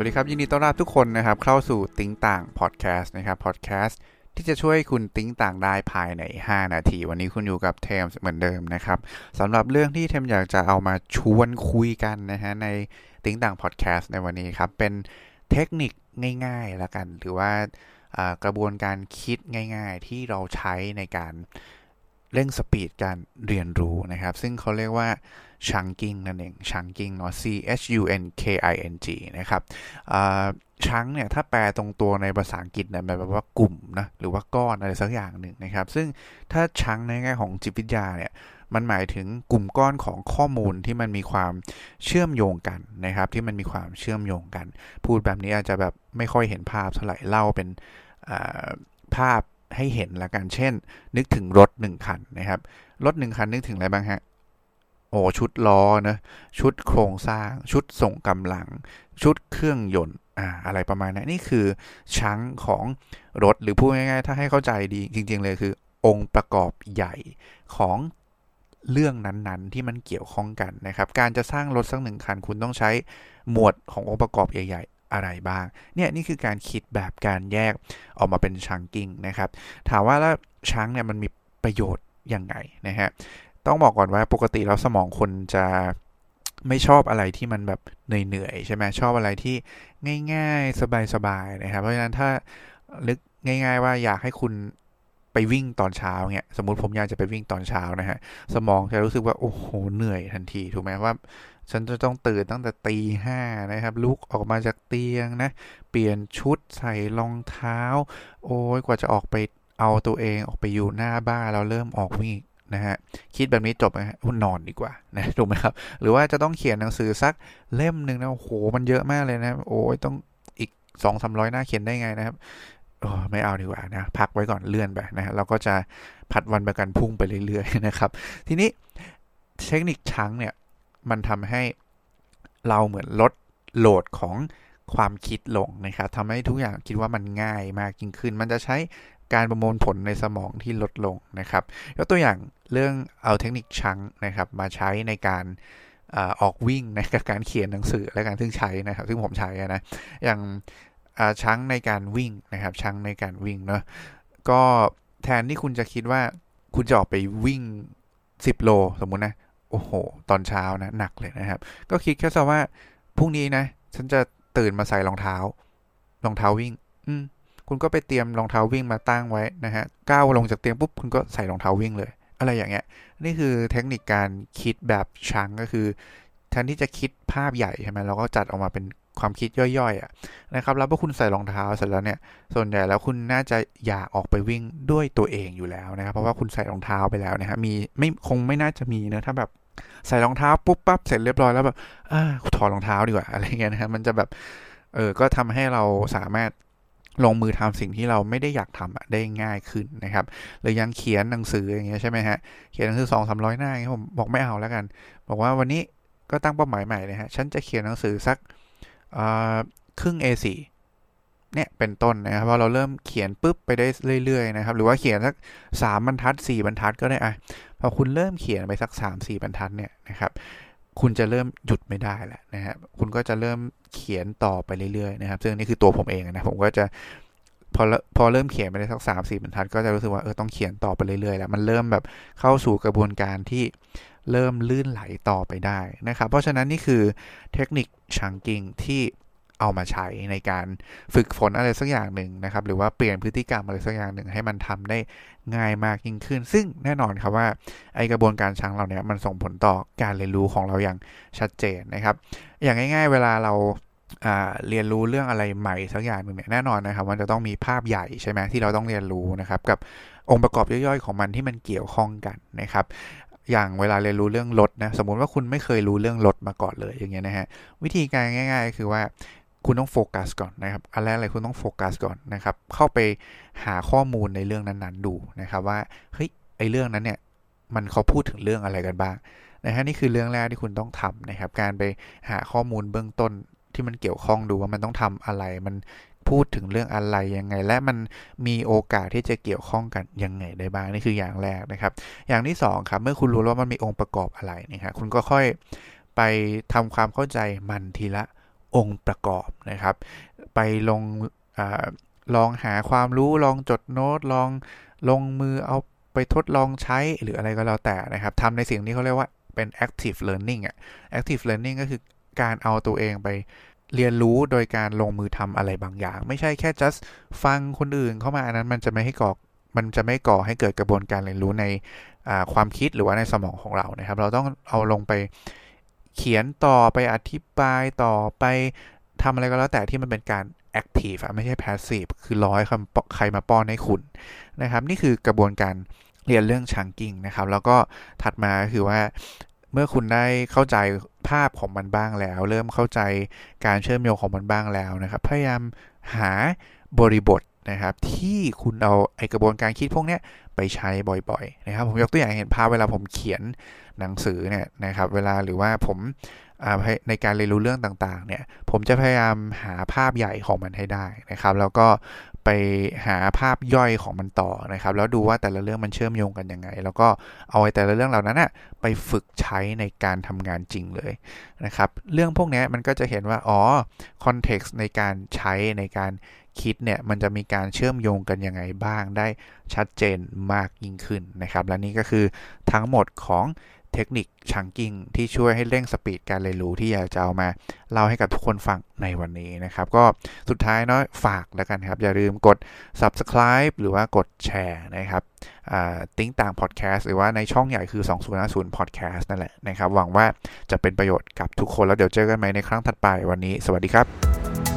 สวัสดีครับ ยินดีต้อนรับทุกคนนะครับ เข้าสู่ติ๊งต่างพอดแคสต์นะครับพอดแคสต์ที่จะช่วยคุณติ๊งต่างได้ภายใน 5 นาที วันนี้คุณอยู่กับเทมเหมือนเดิมนะครับสำหรับเรื่องที่เทมอยากจะเอามาชวนคุยกันนะฮะในติ๊งต่างพอดแคสต์ในวันนี้ครับ เป็นเทคนิคง่ายๆแล้วกัน หรือว่ากระบวนการคิดง่าย ๆ ที่เราใช้ในการ เร่ง speed การเรียนรู้นะครับ ซึ่งเขาเรียกว่า chunking นั่นเอง chunking เนาะ c h u n k i n g นะครับชังเนี่ยถ้าแปลตรงตัวในภาษาอังกฤษเนี่ยแปลว่ากลุ่มนะหรือว่าก้อนอะไรสักอย่างหนึ่งนะครับ ซึ่งถ้าชังในแง่ของจิตวิทยาเนี่ยมันหมายถึงกลุ่มก้อนของข้อมูลที่มันมีความเชื่อมโยงกันนะครับ ที่มันมีความเชื่อมโยงกัน พูดแบบนี้อาจจะแบบไม่ค่อยเห็นภาพเท่าไหร่เล่าเป็นภาพ ให้เห็นละกันเช่น นึกถึงรถหนึ่งคันนะครับ รถหนึ่งคันนึกถึงอะไรบ้างฮะโอ้ชุดล้อนะชุดโครงสร้าง ชุดส่งกำลัง ชุดเครื่องยนต์อ่าอะไรประมาณนั้นนี่คือชั้งของรถหรือพูดง่ายๆ ถ้าให้เข้าใจดีจริง ๆ เลยคือ องค์ประกอบใหญ่ของเรื่องนั้นๆ ที่มันเกี่ยวข้องกันนะครับ การจะสร้างรถสักหนึ่งคันคุณต้องใช้หมวดขององค์ประกอบใหญ่ อะไรบ้าง เนี่ยนี่คือการคิดแบบการแยกออกมาเป็นชังกิ้งนะครับ ถามว่าแล้วชังเนี่ยมันมีประโยชน์ยังไงนะฮะ ต้องบอกก่อนว่าปกติแล้วสมองคนจะไม่ชอบอะไรที่มันแบบเหนื่อยๆใช่ไหมชอบอะไรที่ง่าย ๆ สบายๆนะครับ เพราะฉะนั้นถ้าลึกง่าย ๆ ว่าอยากให้คุณ ไปวิ่งตอนเช้าเนี่ยสมมติผมอยากจะไปวิ่งตอนเช้านะฮะสมองจะรู้สึกว่าโอ้โหเหนื่อยทันทีถูกไหมว่า ฉันจะต้องตื่นตั้งแต่ตีห้านะครับ ลุกออกมาจากเตียงนะ เปลี่ยนชุดใส่รองเท้า โอ้ยกว่าจะออกไปเอาตัวเองออกไปอยู่หน้าบ้านเราเริ่มออกวิ่งนะฮะคิดแบบนี้จบนะฮะนอนดีกว่านะถูกไหมครับ หรือว่าจะต้องเขียนหนังสือสักเล่มหนึ่งนะโอ้โหมันเยอะมากเลยนะโอ้ยต้องอีกสองสามร้อยหน้าเขียนได้ไงนะครับ ไม่เอาดีกว่านะ พักไว้ก่อนเลื่อนไปนะฮะเราก็จะผัดวันประกันพุ่งไปเรื่อยๆนะครับ ทีนี้เทคนิคชังเนี่ย มันทำให้เราเหมือนลดโหลดของความคิดลงนะครับทำให้ทุกอย่างคิดว่ามันง่ายมากยิ่งขึ้น มันจะใช้การประมวลผลในสมองที่ลดลงนะครับยกตัวอย่างเรื่องเอาเทคนิคชังนะครับมาใช้ในการออกวิ่งในการเขียนหนังสือและการซึ่งใช้นะครับ ซึ่งผมใช้นะอย่าง ชังในการวิ่งนะครับชังในการวิ่งเนาะก็แทนที่คุณจะคิดว่าคุณจะออกไปวิ่ง 10 โล สมมุตินะ โอ้โห ตอนเช้านะ หนักเลยนะครับ ก็คิดแค่ซะว่าพรุ่งนี้นะ ฉันจะตื่นมาใส่รองเท้า รองเท้าวิ่ง อืมคุณก็ไปเตรียมรองเท้าวิ่งมาตั้งไว้นะฮะก้าวลงจากเตียงปุ๊บ คุณก็ใส่รองเท้าวิ่งเลย อะไรอย่างเงี้ย นี่คือเทคนิคการคิดแบบชังก็คือแทนที่จะคิดภาพใหญ่ใช่ไหมเราก็จัดออกมาเป็น ความคิดย่อยๆอะนะครับ แล้วพอคุณใส่รองเท้าเสร็จแล้วเนี่ย ส่วนใหญ่แล้วคุณน่าจะอยากออกไปวิ่งด้วยตัวเองอยู่แล้วนะครับ เพราะว่าคุณใส่รองเท้าไปแล้วนะฮะมีไม่คงไม่น่าจะมีนะถ้าแบบใส่รองเท้าปุ๊บปั๊บเสร็จเรียบร้อยแล้วแบบอ่าถอดรองเท้าดีกว่าอะไรเงี้ยนะฮะมันจะแบบเออก็ทำให้เราสามารถลงมือทำสิ่งที่เราไม่ได้อยากทำได้ง่ายขึ้นนะครับหรือยังเขียนหนังสืออย่างเงี้ยใช่ไหมฮะเขียนหนังสือสองสามร้อยหน้าผมบอกไม่เอาแล้วกัน บอกว่าวันนี้ก็ตั้งเป้าหมายใหม่นะฮะฉันจะเขียนหนังสือสัก ครึ่ง A4 เนี่ยเป็นต้นนะครับพอเราเริ่มเขียนปุ๊บไปได้เรื่อย ๆ นะครับ หรือว่าเขียนสักสามบรรทัดสี่บรรทัดก็ได้อะพอคุณเริ่มเขียนไปสักสามสี่บรรทัดเนี่ยนะครับคุณจะเริ่มหยุดไม่ได้แหละนะครับคุณก็จะเริ่มเขียนต่อไปเรื่อยๆนะครับ ซึ่งนี่คือตัวผมเองนะผมก็จะพอพอเริ่มเขียนไปได้สักสามสี่บรรทัด ก็จะรู้สึกว่าเออต้องเขียนต่อไปเรื่อยๆแล้วมันเริ่มแบบเข้าสู่กระบวนการที่ เริ่มลื่นไหลต่อไปได้นะครับ เพราะฉะนั้นนี่คือเทคนิคชังกิ้งที่เอามาใช้ในการฝึกฝนอะไรสักอย่างหนึ่งนะครับ หรือว่าเปลี่ยนพฤติกรรมอะไรสักอย่างหนึ่งให้มันทำได้ง่ายมากยิ่งขึ้น ซึ่งแน่นอนครับว่าไอกระบวนการชังเราเนี้ยมันส่งผลต่อการเรียนรู้ของเราอย่างชัดเจนนะครับ อย่างง่าย ๆ เวลาเราเรียนรู้เรื่องอะไรใหม่สักอย่างหนึ่งเนี่ยแน่นอนนะครับมันจะต้องมีภาพใหญ่ใช่ไหมที่เราต้องเรียนรู้นะครับกับองค์ประกอบย่อยๆ ของมันที่มันเกี่ยวข้องกันนะครับ อย่างเวลาเรียนรู้เรื่องรถนะสมมติว่าคุณไม่เคยรู้เรื่องรถมาก่อนเลยอย่างเงี้ยนะฮะวิธีการง่าย ๆ คือว่าคุณต้องโฟกัสก่อนนะครับอันแรกเลยคุณต้องโฟกัสก่อนนะครับ เข้าไปหาข้อมูลในเรื่องนั้นๆดูนะครับ ว่าเฮ้ยไอเรื่องนั้นเนี่ยมันเขาพูดถึงเรื่องอะไรกันบ้างนะฮะนี่คือเรื่องแรกที่คุณต้องทำนะครับ การไปหาข้อมูลเบื้องต้นที่มันเกี่ยวข้องดูว่ามันต้องทำอะไร มัน พูดถึงเรื่องอะไรยังไง และมันมีโอกาสที่จะเกี่ยวข้องกันยังไงได้บ้างนี่คืออย่างแรกนะครับ อย่างที่2ครับเมื่อคุณรู้ว่ามันมีองค์ประกอบอะไรนะครับคุณก็ค่อยไปทำความเข้าใจมันทีละองค์ประกอบนะครับ ไปลงอลองหาความรู้ลองจดโน้ตลองลงมือเอาไปทดลองใช้หรืออะไรก็แล้วแต่นะครับทำในสิ่งที่เขาเรียกว่าเป็น active learning อะ active learning ก็คือการเอาตัวเองไป เรียนรู้โดยการลงมือทำอะไรบางอย่าง ไม่ใช่แค่ just ฟังคนอื่นเข้ามาอันนั้นมันจะไม่ให้ก่อมันจะไม่ก่อให้เกิดกระบวนการเรียนรู้ในความคิดหรือว่าในสมองของเรานะครับ เราต้องเอาลงไปเขียนต่อไปอธิบายต่อไปทำอะไรก็แล้วแต่ที่มันเป็นการ active ไม่ใช่ passive คือร้อยใครมาป้อนให้คุณนะครับ นี่คือกระบวนการเรียนเรื่อง chunking นะครับ แล้วก็ถัดมาคือว่า มื่อคุณได้เข้าใจภาพของมันบ้างแล้ว เริ่มเข้าใจการเชื่อมโยงของมันบ้างแล้วนะครับ พยายามหาบริบทนะครับ ที่คุณเอาไอกระบวนการคิดพวกนี้ไปใช้บ่อย ๆ นะครับ ผมยกตัวอย่างเห็นภาพเวลาผมเขียนหนังสือเนี่ยนะครับ เวลาหรือว่าผม ในการเรียนรู้เรื่องต่างๆเนี่ยผมจะพยายามหาภาพใหญ่ของมันให้ได้นะครับ แล้วก็ไปหาภาพย่อยของมันต่อนะครับ แล้วดูว่าแต่ละเรื่องมันเชื่อมโยงกันยังไง แล้วก็เอาไอ้แต่ละเรื่องเหล่านั้นอะไปฝึกใช้ในการทำงานจริงเลยนะครับ เรื่องพวกนี้มันก็จะเห็นว่าอ๋อ context ในการใช้ในการคิดเนี่ยมันจะมีการเชื่อมโยงกันยังไงบ้างได้ชัดเจนมากยิ่งขึ้นนะครับ และนี่ก็คือทั้งหมดของ เทคนิค chunking ที่ช่วยให้เร่ง speed การเรียนรู้ที่อยากจะเอามาเล่าให้กับทุกคนฟังในวันนี้นะครับ ก็สุดท้ายเนาะฝากแล้วกันครับ อย่าลืมกด subscribe หรือว่ากดแชร์นะครับติ้งต่างพอดแคสต์หรือว่าในช่องใหญ่คือ 2050 podcast นั่นแหละนะครับ หวังว่าจะเป็นประโยชน์กับทุกคนแล้วเดี๋ยวเจอกันใหม่ในครั้งถัดไปวันนี้ สวัสดีครับ